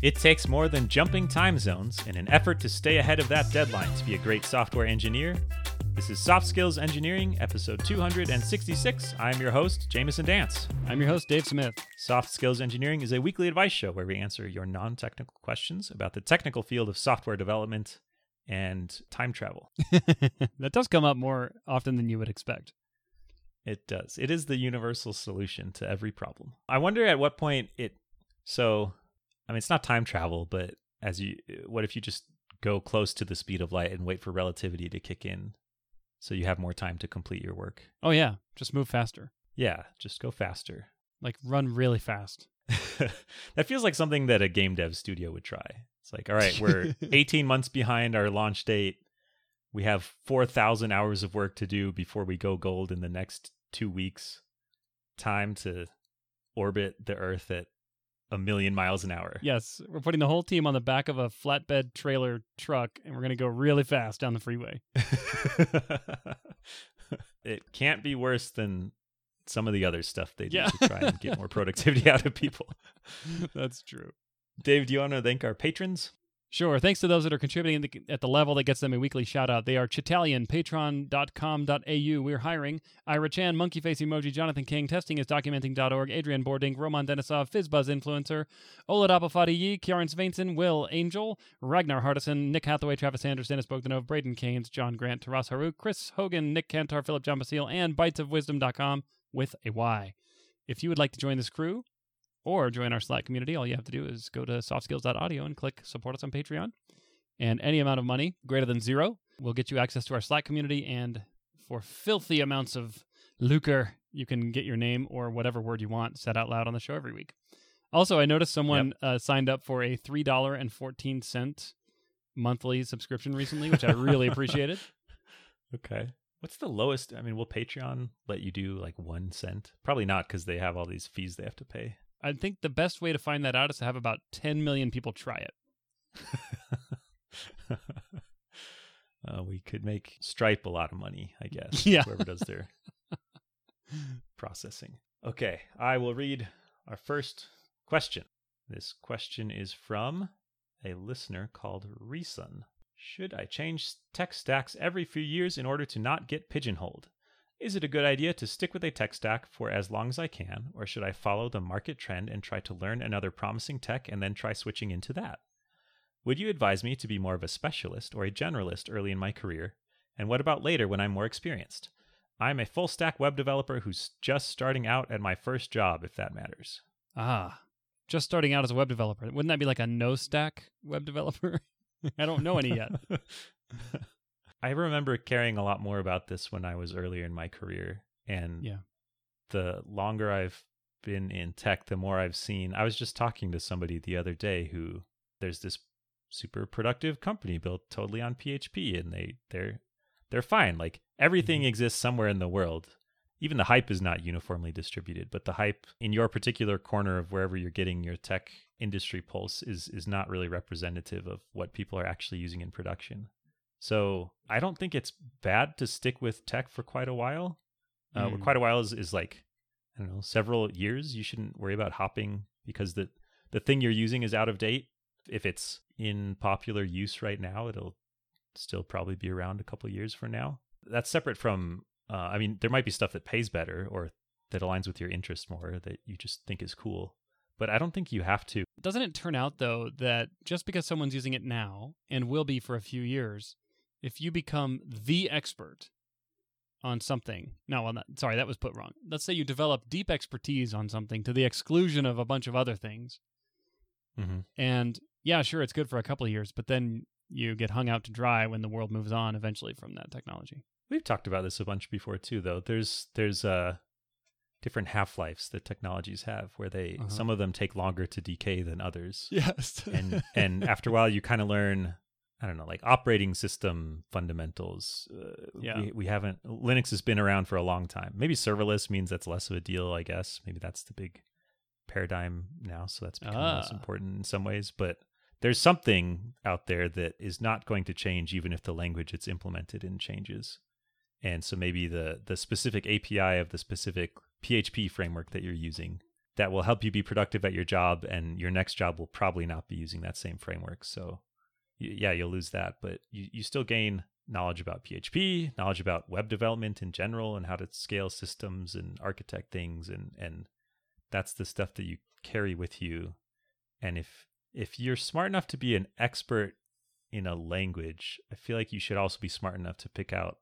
It takes more than jumping time zones in an effort to stay ahead of that deadline to be a great software engineer. This is Soft Skills Engineering, episode 266. I'm your host, Jamison Dance. I'm your host, Dave Smith. Soft Skills Engineering is a weekly advice show where we answer your non technical questions about the technical field of software development and time travel. that does come up more often than you would expect. It does. It is the universal solution to every problem. I wonder at what point it. So, I mean, it's not time travel, but as you, what if you just go close to the speed of light and wait for relativity to kick in, so you have more time to complete your work? Oh yeah, just move faster. Yeah, just go faster. Like run really fast. that feels like something that a game dev studio would try. It's like, all right, we're 18 months behind our launch date. We have 4,000 hours of work to do before we go gold in the next two weeks. Time to orbit the Earth at a million miles an hour. Yes, we're putting the whole team on the back of a flatbed trailer truck and we're going to go really fast down the freeway. it can't be worse than some of the other stuff they do Yeah. to try and get more productivity out of people. That's true. Dave, do you want to thank our patrons? Sure. Thanks to those that are contributing at the- level that gets them a weekly shout out. They are Chitalian, patron.com.au. We're hiring Ira Chan, Monkey Face Emoji, Jonathan King, Testing is Documenting.org, Adrian Boarding, Roman Denisov, Fizzbuzz Influencer, Ola Yi, Kieran Sveinson, Will Angel, Ragnar Hardison, Nick Hathaway, Travis Sanders, Dennis Bogdanov, Braden Keynes, John Grant, Taras Haru, Chris Hogan, Nick Cantor, Philip John Basile, and bitesofwisdom.com with a Y. If you would like to join this crew, or join our Slack community, all you have to do is go to softskills.audio and click support us on Patreon. And any amount of money greater than zero will get you access to our Slack community. And for filthy amounts of lucre, you can get your name or whatever word you want said out loud on the show every week. Also, I noticed someone uh, signed up for a $3.14 monthly subscription recently, which I really appreciated. Okay. What's the lowest? I mean, will Patreon let you do like one cent? Probably not because they have all these fees they have to pay. I think the best way to find that out is to have about 10 million people try it. uh, we could make Stripe a lot of money, I guess. Yeah. Whoever does their processing. Okay, I will read our first question. This question is from a listener called Resun. Should I change tech stacks every few years in order to not get pigeonholed? Is it a good idea to stick with a tech stack for as long as I can, or should I follow the market trend and try to learn another promising tech and then try switching into that? Would you advise me to be more of a specialist or a generalist early in my career? And what about later when I'm more experienced? I'm a full stack web developer who's just starting out at my first job, if that matters. Ah, just starting out as a web developer. Wouldn't that be like a no stack web developer? I don't know any yet. I remember caring a lot more about this when I was earlier in my career. And Yeah. the longer I've been in tech, the more I've seen. I was just talking to somebody the other day who there's this super productive company built totally on PHP and they they're they're fine. Like everything mm-hmm. exists somewhere in the world. Even the hype is not uniformly distributed, but the hype in your particular corner of wherever you're getting your tech industry pulse is is not really representative of what people are actually using in production. So I don't think it's bad to stick with tech for quite a while. Uh, Mm. Quite a while is, is like I don't know several years. You shouldn't worry about hopping because the the thing you're using is out of date. If it's in popular use right now, it'll still probably be around a couple years from now. That's separate from. Uh, I mean, there might be stuff that pays better or that aligns with your interest more that you just think is cool. But I don't think you have to. Doesn't it turn out, though, that just because someone's using it now and will be for a few years, if you become the expert on something, no, well, not, sorry, that was put wrong. Let's say you develop deep expertise on something to the exclusion of a bunch of other things. Mm-hmm. And yeah, sure, it's good for a couple of years, but then you get hung out to dry when the world moves on eventually from that technology. We've talked about this a bunch before too, though. There's there's uh different half lives that technologies have, where they Uh-huh. some of them take longer to decay than others, Yes. and and after a while you kind of learn. I don't know, like operating system fundamentals. Uh, Yeah. we, we haven't. Linux has been around for a long time. Maybe serverless means that's less of a deal. I guess maybe that's the big paradigm now. So that's becoming less Ah. important in some ways. But there's something out there that is not going to change, even if the language it's implemented in changes. And so maybe the the specific API of the specific PHP framework that you're using that will help you be productive at your job and your next job will probably not be using that same framework. So yeah, you'll lose that, but you, you still gain knowledge about PHP, knowledge about web development in general and how to scale systems and architect things and and that's the stuff that you carry with you. And if if you're smart enough to be an expert in a language, I feel like you should also be smart enough to pick out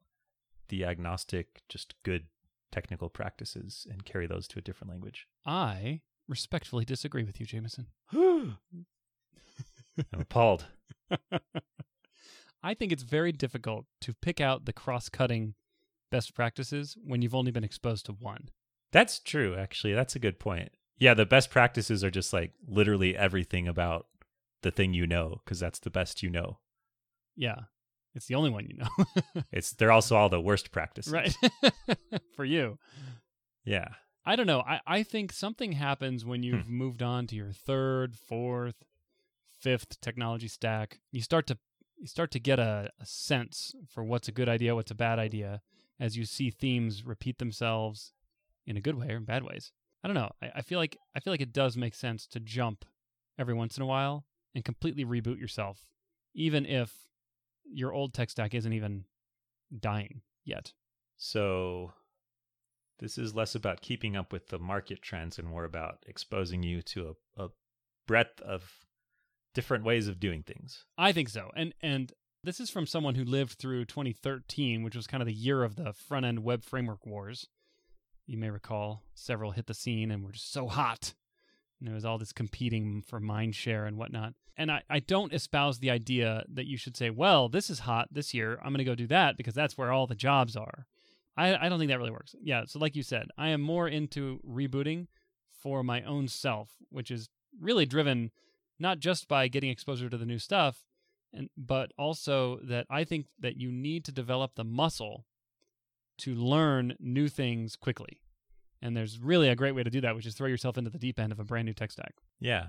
the agnostic, just good technical practices and carry those to a different language. I respectfully disagree with you, Jamison. I'm appalled. I think it's very difficult to pick out the cross cutting best practices when you've only been exposed to one. That's true, actually. That's a good point. Yeah, the best practices are just like literally everything about the thing you know, because that's the best you know. Yeah. It's the only one you know. It's they're also all the worst practices. right. For you. Yeah. I don't know. I, I think something happens when hmm. you've moved on to your third, fourth, fifth technology stack. You start to you start to get a, a sense for what's a good idea, what's a bad idea, as you see themes repeat themselves in a good way or in bad ways. I don't know. I, I feel like I feel like it does make sense to jump every once in a while and completely reboot yourself, even if your old tech stack isn't even dying yet. So this is less about keeping up with the market trends and more about exposing you to a, a breadth of different ways of doing things. I think so. And and this is from someone who lived through 2013, which was kind of the year of the front end web framework wars. You may recall several hit the scene and were just so hot. And there was all this competing for mind share and whatnot. And I, I don't espouse the idea that you should say, well, this is hot this year. I'm going to go do that because that's where all the jobs are. I, I don't think that really works. Yeah. So, like you said, I am more into rebooting for my own self, which is really driven not just by getting exposure to the new stuff, and but also that I think that you need to develop the muscle to learn new things quickly. And there's really a great way to do that, which is throw yourself into the deep end of a brand new tech stack. Yeah.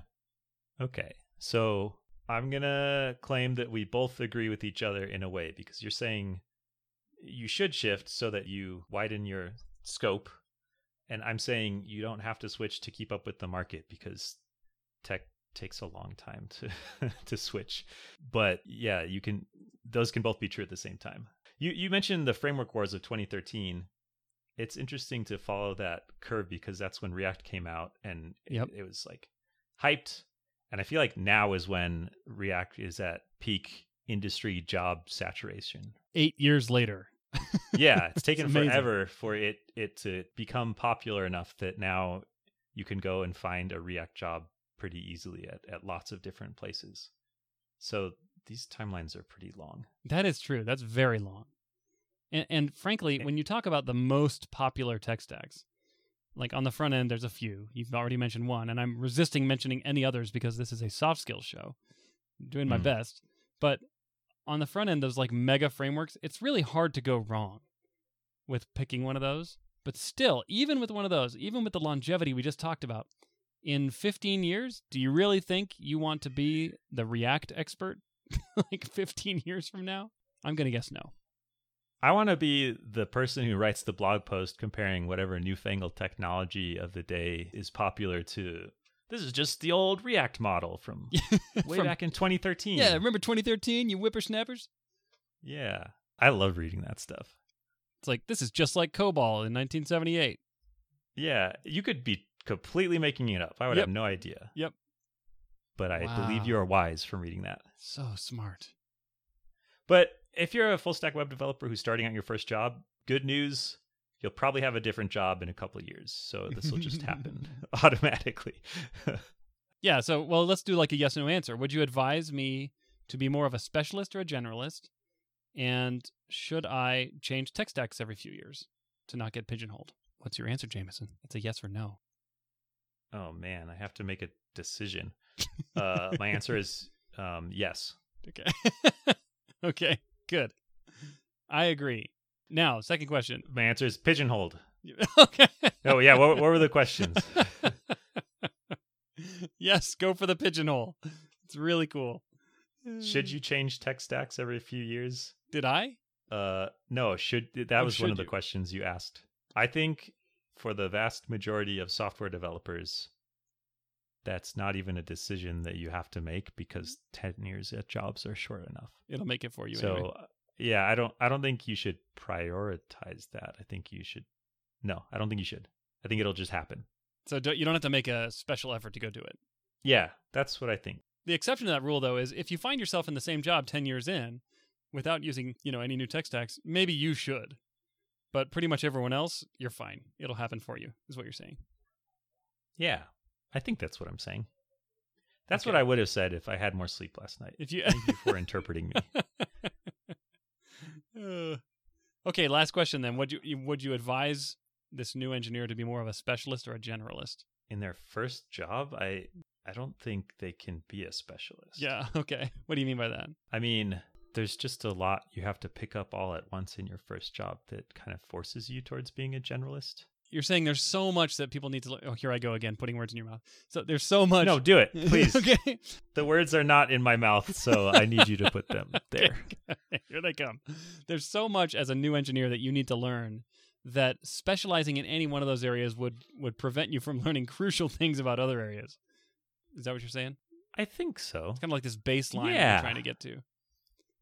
Okay. So I'm going to claim that we both agree with each other in a way because you're saying you should shift so that you widen your scope. And I'm saying you don't have to switch to keep up with the market because tech takes a long time to to switch. But yeah, you can those can both be true at the same time. You you mentioned the framework wars of 2013. It's interesting to follow that curve because that's when React came out and Yep. it, it was like hyped. And I feel like now is when React is at peak industry job saturation. Eight years later. Yeah, it's taken amazing. forever for it it to become popular enough that now you can go and find a React job pretty easily at, at lots of different places. So these timelines are pretty long. That is true. That's very long. And, and frankly, Yeah. when you talk about the most popular tech stacks, like on the front end, there's a few. You've already mentioned one, and I'm resisting mentioning any others because this is a soft skills show. I'm doing my Hmm. best. But on the front end, those like mega frameworks, it's really hard to go wrong with picking one of those. But still, even with one of those, even with the longevity we just talked about, in 15 years, do you really think you want to be the React expert like 15 years from now? I'm going to guess no. I want to be the person who writes the blog post comparing whatever newfangled technology of the day is popular to this is just the old React model from way From- back in 2013. Yeah, remember 2013, you whippersnappers? Yeah. I love reading that stuff. It's like, this is just like COBOL in 1978. Yeah, you could be completely making it up. I would Yep. have no idea. Yep. But I believe you are wise from reading that. So smart. But if you're a full stack web developer who's starting out your first job, good news, you'll probably have a different job in a couple of years. So this will just happen automatically. Yeah, so, well, let's do like a yes or no answer. Would you advise me to be more of a specialist or a generalist? And should I change tech stacks every few years to not get pigeonholed? What's your answer, Jamison? It's a yes or no. Oh man, I have to make a decision. Uh, my answer is um, yes. Okay. okay, good. I agree. Now, second question. My answer is pigeonholed. okay. Oh yeah, what, what were the questions? yes, go for the pigeonhole. It's really cool. Should you change tech stacks every few years? Did I? Uh, no. Should that Oh, was one of the you? questions you asked? I think for the vast majority of software developers, that's not even a decision that you have to make because 10 years at jobs are short enough. It'll make it for you. so anyway. uh, yeah, I don't I don't think you should prioritize that. I think you should No, I don't think you should. I think it'll just happen. so don't, you don't have to make a special effort to go do it. Yeah, that's what I think. The exception to that rule, though, is if you find yourself in the same job ten years in, without using you know any new tech stacks, maybe you should. But pretty much everyone else, you're fine. It'll happen for you, is what you're saying. Yeah. I think that's what I'm saying. That's Okay. what I would have said if I had more sleep last night. If you Thank you for interpreting me. Uh, okay, last question then. Would you- you would you advise this new engineer to be more of a specialist or a generalist? In their first job, I I don't think they can be a specialist. Yeah. Okay. What do you mean by that? I mean, there's just a lot you have to pick up all at once in your first job that kind of forces you towards being a generalist. You're saying there's so much that people need to. Oh, here I go again, putting words in your mouth. So there's so much. No, do it, please. okay. The words are not in my mouth, so I need you to put them there. Here they come. There's so much as a new engineer that you need to learn that specializing in any one of those areas would would prevent you from learning crucial things about other areas. Is that what you're saying? I think so. It's kind of like this baseline that Yeah. you're trying to get to.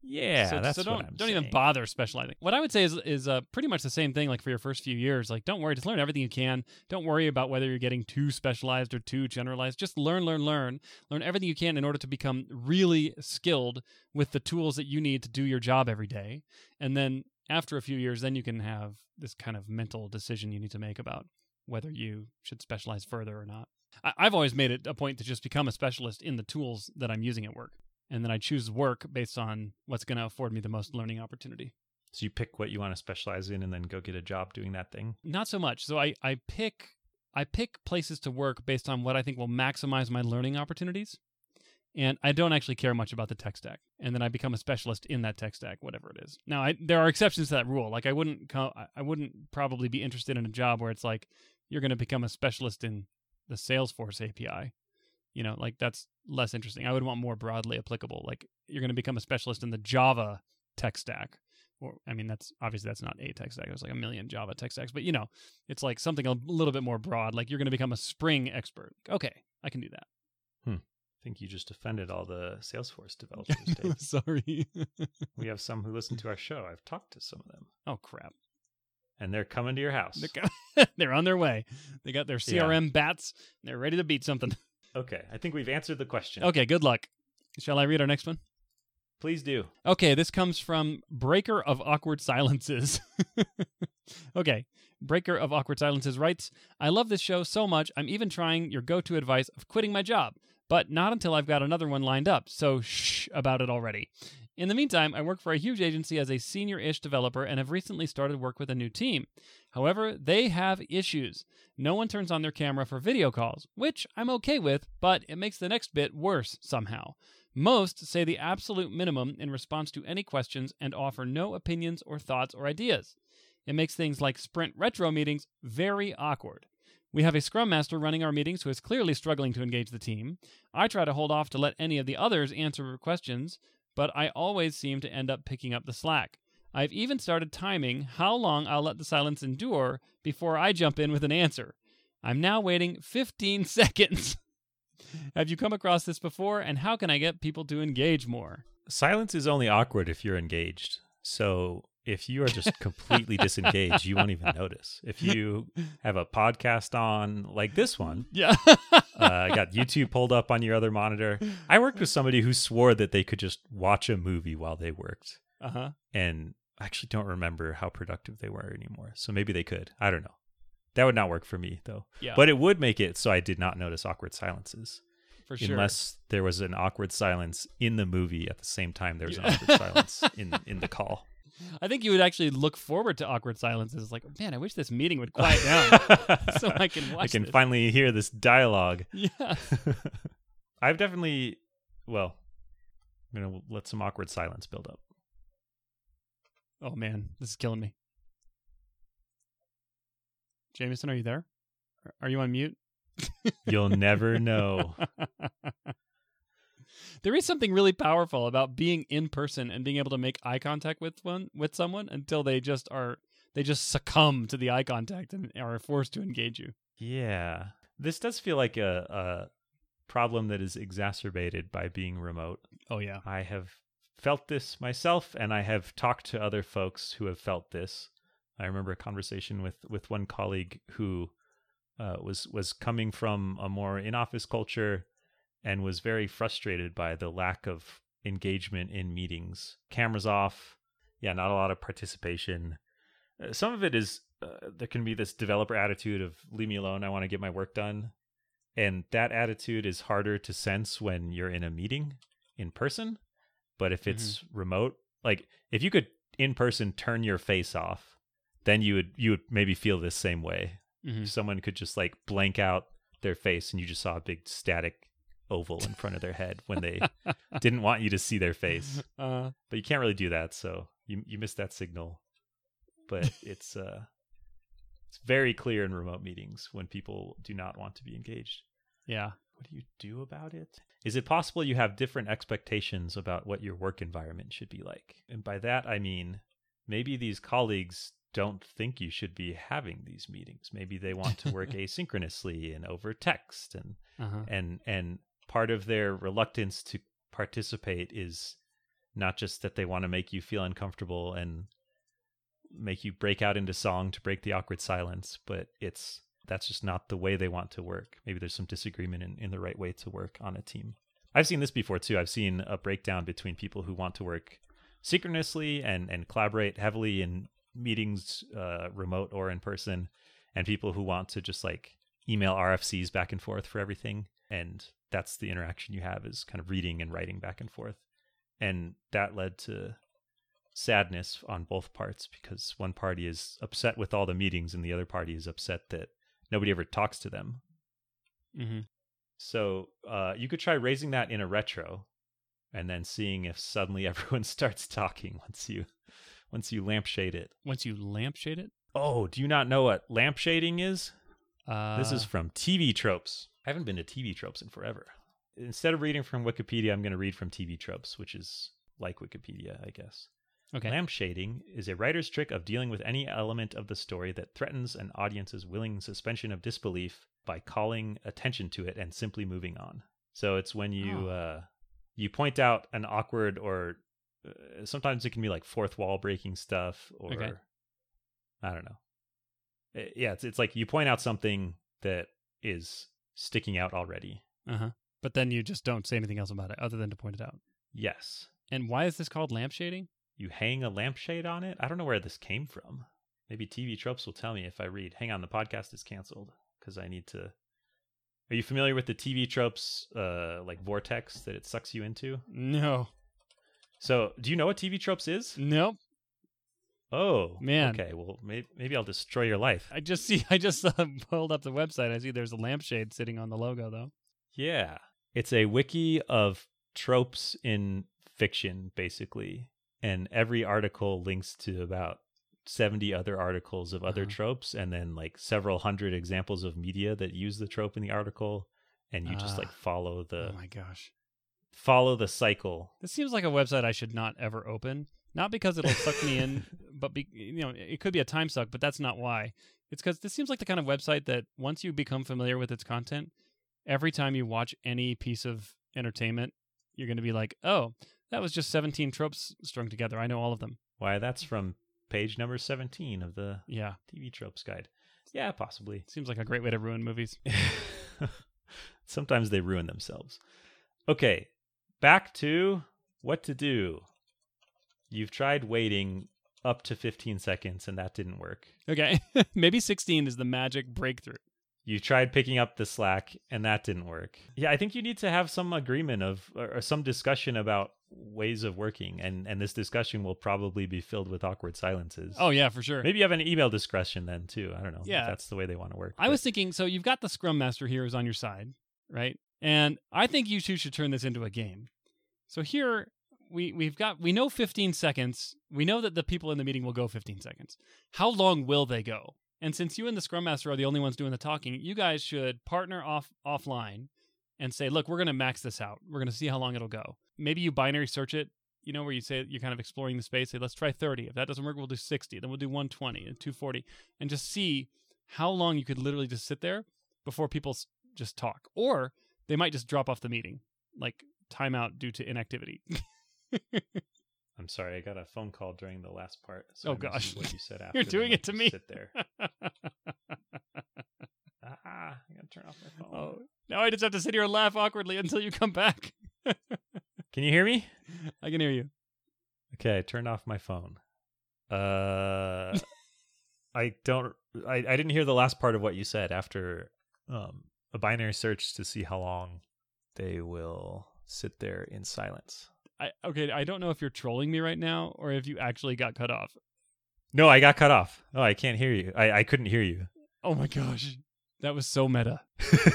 Yeah, so, that's so don't what I'm don't even bother specializing. What I would say is is uh, pretty much the same thing. Like for your first few years, like don't worry, just learn everything you can. Don't worry about whether you're getting too specialized or too generalized. Just learn, learn, learn, learn everything you can in order to become really skilled with the tools that you need to do your job every day. And then after a few years, then you can have this kind of mental decision you need to make about whether you should specialize further or not. I- I've always made it a point to just become a specialist in the tools that I'm using at work and then I choose work based on what's going to afford me the most learning opportunity. So you pick what you want to specialize in and then go get a job doing that thing. Not so much. So I, I pick I pick places to work based on what I think will maximize my learning opportunities. And I don't actually care much about the tech stack. And then I become a specialist in that tech stack, whatever it is. Now, I, there are exceptions to that rule. Like I wouldn't co- I- I wouldn't probably be interested in a job where it's like you're going to become a specialist in the Salesforce API. You know, like that's less interesting. I would want more broadly applicable. Like you're going to become a specialist in the Java tech stack. Or I mean, that's obviously that's not a tech stack. There's like a million Java tech stacks, but you know, it's like something a little bit more broad. Like you're going to become a Spring expert. Okay, I can do that. Hmm. I think you just offended all the Salesforce developers. Sorry. we have some who listen to our show. I've talked to some of them, oh crap. and they're coming to your house. They're, on their way. They got their CRM bats. And they're ready to beat something. Okay, I think we've answered the question. Okay, good luck. Shall I read our next one? Please do. Okay, this comes from Breaker of Awkward Silences. okay, Breaker of Awkward Silences writes I love this show so much, I'm even trying your go to advice of quitting my job, but not until I've got another one lined up, so shh about it already. In the meantime, I work for a huge agency as a senior ish developer and have recently started work with a new team. However, they have issues. No one turns on their camera for video calls, which I'm okay with, but it makes the next bit worse somehow. Most say the absolute minimum in response to any questions and offer no opinions or thoughts or ideas. It makes things like sprint retro meetings very awkward. We have a scrum master running our meetings who is clearly struggling to engage the team. I try to hold off to let any of the others answer questions, but I always seem to end up picking up the slack. I've even started timing how long I'll let the silence endure before I jump in with an answer. I'm now waiting 15 seconds. Have you come across this before, and how can I get people to engage more? Silence is only awkward if you're engaged. So if you are just completely disengaged, you won't even notice. If you have a podcast on like this one, Yeah. uh, got YouTube pulled up on your other monitor. I worked with somebody who swore that they could just watch a movie while they worked. uh huh. And I actually don't remember how productive they were anymore. So maybe they could. I don't know. That would not work for me though. Yeah. But it would make it so I did not notice awkward silences. for sure. Unless there was an awkward silence in the movie at the same time there was Yeah. an awkward silence in, in the call. I think you would actually look forward to awkward silences. Like, man, I wish this meeting would quiet down so I can watch. I can this. finally hear this dialogue. Yeah. I've definitely, well, I'm going to let some awkward silence build up. Oh man, this is killing me. Jamison, are you there? Are- you on mute? You'll never know. there is something really powerful about being in person and being able to make eye contact with one with someone until they just are they just succumb to the eye contact and are forced to engage you. Yeah. This does feel like a, a, problem that is exacerbated by being remote. Oh yeah. I have felt this myself, and I have talked to other folks who have felt this. I remember a conversation with with one colleague who uh, was was coming from a more in office culture and was very frustrated by the lack of engagement in meetings. Cameras off, yeah, not a lot of participation. Uh, some of it is uh, there can be this developer attitude of leave me alone, I want to get my work done. And that attitude is harder to sense when you're in a meeting in person. But if it's remote, like if you could in person turn your face off, then you would you would maybe feel this same way. hmm Someone could just like blank out their face and you just saw a big static oval in front of their head when they didn't want you to see their face. Uh, But you can't really do that, so you you missed that signal. But it's uh it's very clear in remote meetings when people do not want to be engaged. yeah. What do you do about it? Is it possible you have different expectations about what your work environment should be like? And by that, I mean maybe these colleagues don't think you should be having these meetings. Maybe they want to work asynchronously and over text and Uh-huh. and and part of their reluctance to participate is not just that they want to make you feel uncomfortable and make you break out into song to break the awkward silence, but it's that's just not the way they want to work. Maybe there's some disagreement in, in the right way to work on a team. I've seen this before too. I've seen a breakdown between people who want to work synchronously and, and collaborate heavily in meetings, uh, remote or in person, and people who want to just like email RFCs back and forth for everything. And that's the interaction you have is kind of reading and writing back and forth. And that led to sadness on both parts because one party is upset with all the meetings and the other party is upset that nobody ever talks to them. hmm So uh, you could try raising that in a retro, and then seeing if suddenly everyone starts talking once you once you lampshade it. Once you lampshade it, Oh, do you not know what lampshading is? uh, this is from TV Tropes. I haven't been to TV Tropes in forever. Instead of reading from Wikipedia, I'm going to read from TV Tropes, which is like Wikipedia, I guess. Okay. Lampshading is a writer's trick of dealing with any element of the story that threatens an audience's willing suspension of disbelief by calling attention to it and simply moving on. So it's when you Oh. uh, you point out an awkward or uh, sometimes it can be like fourth wall breaking stuff or Okay. I don't know. Uh, yeah, it's it's like you point out something that is sticking out already. Uh huh. But then you just don't say anything else about it other than to point it out. Yes. And why is this called lampshading? You hang a lampshade on it. I don't know where this came from. Maybe TV tropes will tell me if I read. Hang on, the podcast is canceled because I need to. Are you familiar with the TV tropes, uh, like vortex that it sucks you into? No. So, do you know what TV tropes is? Nope. Oh, Man. Okay, well, maybe, maybe I'll destroy your life. I just see. I just uh, pulled up the website. I see there's a lampshade sitting on the logo, though. Yeah, it's a wiki of tropes in fiction, basically, and every article links to about 70 other articles of other Uh-huh. tropes and then like several hundred examples of media that use the trope in the article and you just Ah. like follow the oh my gosh. follow the cycle This seems like a website I should not ever open. Not because it'll suck me in, but be, you know, it could be a time suck. But that's not why. It's because this seems like the kind of website that once you become familiar with its content, every time you watch any piece of entertainment, you're going to be like, "Oh, that was just 17 tropes strung together. I know all of them." why that's from page number 17 of the Yeah, tv tropes guide yeah possibly seems like a great way to ruin movies. Sometimes they ruin themselves. Okay, back to what to do. You've tried waiting up to 15 seconds and that didn't work. Okay, maybe 16 is the magic breakthrough. You tried picking up the slack and that didn't work. Yeah, I think you need to have some agreement of or, some discussion about ways of working and and this discussion will probably be filled with awkward silences. Oh yeah, for sure. Maybe you have an email discussion then too. I don't know. if Yeah. that's the way they want to work. I but- was thinking, so you've got the Scrum Master here who's on your side, right? And I think you two should turn this into a game. So here we we've got we know 15 seconds. We know that the people in the meeting will go 15 seconds. How long will they go? And since you and the Scrum Master are the only ones doing the talking, you guys should partner off offline and say, look, we're going to max this out. We're going to see how long it'll go. Maybe you binary search it. You know, where you say you're kind of exploring the space. Say, let's try 30. If that doesn't work, we'll do 60. Then we'll do 120 and 240, and just see how long you could literally just sit there before people just talk. Or They might just drop off the meeting, like timeout due to inactivity. I'm sorry, I got a phone call during the last part. So Oh, I gosh. what you said after. You're doing it to me. Sit there. Ah, I gotta turn off my phone. oh, now I just have to sit here and laugh awkwardly until you come back. Can you hear me? I can hear you. Okay, I turned off my phone. Uh, I don't. I, I didn't hear the last part of what you said after um, a binary search to see how long they will sit there in silence. I okay. I don't know if you're trolling me right now or if you actually got cut off. No, I got cut off. Oh, I can't hear you. I, I couldn't hear you. Oh my gosh, that was so meta.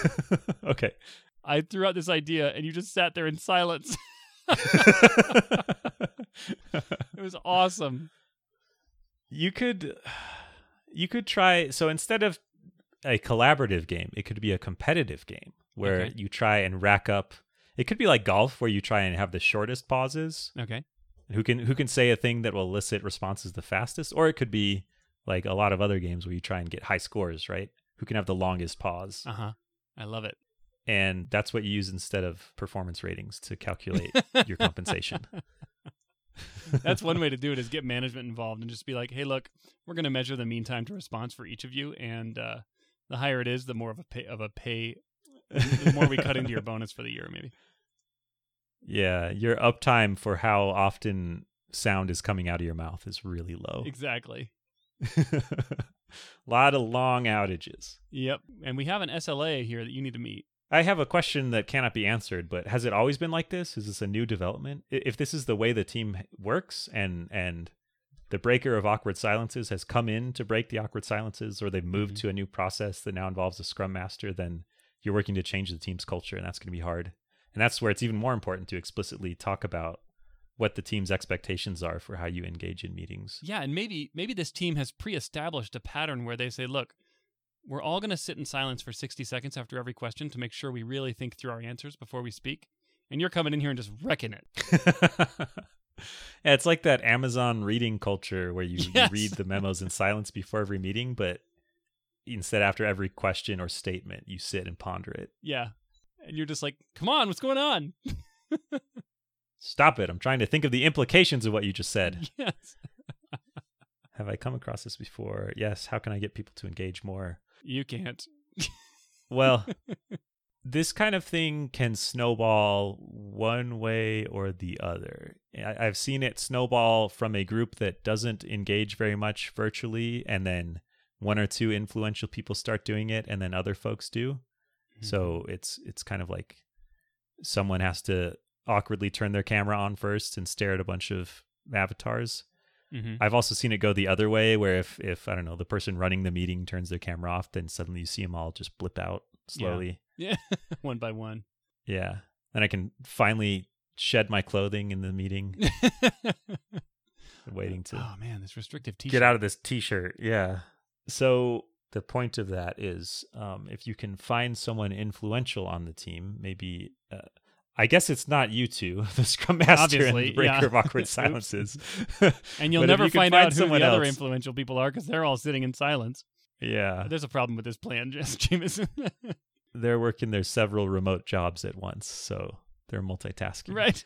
okay. I threw out this idea and you just sat there in silence. It was awesome. you could you could try so instead of a collaborative game it could be a competitive game where Okay. you try and rack up it could be like golf where you try and have the shortest pauses Okay. who can who can say a thing that will elicit responses the fastest or it could be like a lot of other games where you try and get high scores right who can have the longest pause Uh huh. I love it. and that's what you use instead of performance ratings to calculate your compensation That's one way to do it is get management involved and just be like, hey, look, we're going to measure the mean time to response for each of you, and uh, the higher it is, the more of a pay of a pay, the more we cut into your bonus for the year, maybe. yeah your uptime for how often sound is coming out of your mouth is really low Exactly. a lot of long outages. Yep. And we have an SLA here that you need to meet. I have a question that cannot be answered, but has it always been like this? Is this a new development? If this is the way the team works and and the breaker of awkward silences has come in to break the awkward silences or they've moved Mhm. to a new process that now involves a scrum master, then you're working to change the team's culture and that's going to be hard. And that's where it's even more important to explicitly talk about what the team's expectations are for how you engage in meetings. Yeah, and maybe maybe this team has pre-established a pattern where they say, look, we're all going to sit in silence for 60 seconds after every question to make sure we really think through our answers before we speak. And you're coming in here and just wrecking it. yeah, it's like that Amazon reading culture where you, you read the memos in silence before every meeting, but instead after every question or statement, you sit and ponder it. Yeah. And you're just like, come on, what's going on? Stop it. I'm trying to think of the implications of what you just said. yes. Have I come across this before? Yes. How can I get people to engage more? You can't. Well, this kind of thing can snowball one way or the other. I've seen it snowball from a group that doesn't engage very much virtually, and then one or two influential people start doing it, and then other folks do. So it's it's kind of like someone has to awkwardly turn their camera on first and stare at a bunch of avatars. Mhm. I've also seen it go the other way, where if if I don't know the person running the meeting turns their camera off, then suddenly you see them all just blip out slowly. Yeah. one by one. Yeah. Then I can finally shed my clothing in the meeting, waiting to oh, man, this restrictive t shirt. get out of this t-shirt. Yeah. So the point of that is um, if you can find someone influential on the team, maybe uh, I guess it's not you two, the scrum master and Obviously, the breaker yeah. of awkward silences. And you'll never you find, find out who the someone other influential people are because they're all sitting in silence. yeah. There's a problem with this plan, Jess Jamison. They're working their several remote jobs at once, so they're multitasking. right?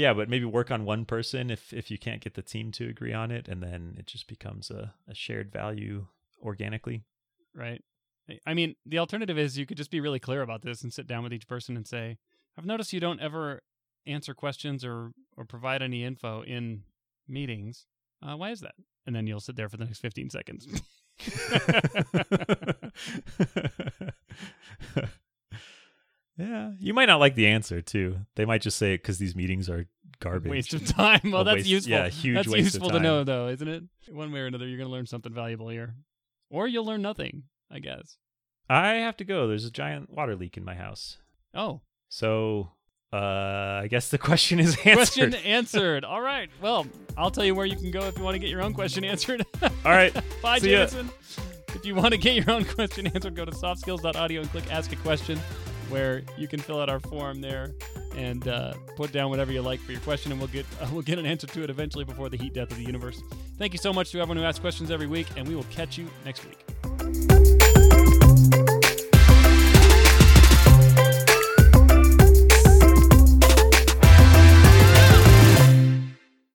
Yeah, but maybe work on one person if if you can't get the team to agree on it, and then it just becomes a, a shared value organically. Right. I mean, the alternative is you could just be really clear about this and sit down with each person and say, "I've noticed you don't ever answer questions or or provide any info in meetings. Uh, why is that?" And then you'll sit there for the next 15 seconds. yeah, you might not like the answer too. They might just say it because these meetings are garbage. waste of time. Well, that's waste- useful. Yeah, huge that's waste useful of to know, though, isn't it? One way or another, you're going to learn something valuable here, or you'll learn nothing. I guess. I have to go. There's a giant water leak in my house, Oh, so uh, I guess the question is answered. question answered. All right. Well, I'll tell you where you can go if you want to get your own question answered. All right. Bye, See ya. If you want to get your own question answered, go to softskills.audio and click Ask a Question, where you can fill out our form there and uh, put down whatever you like for your question, and we'll get uh, we'll get an answer to it eventually before the heat death of the universe. Thank you so much to everyone who asks questions every week, and we will catch you next week.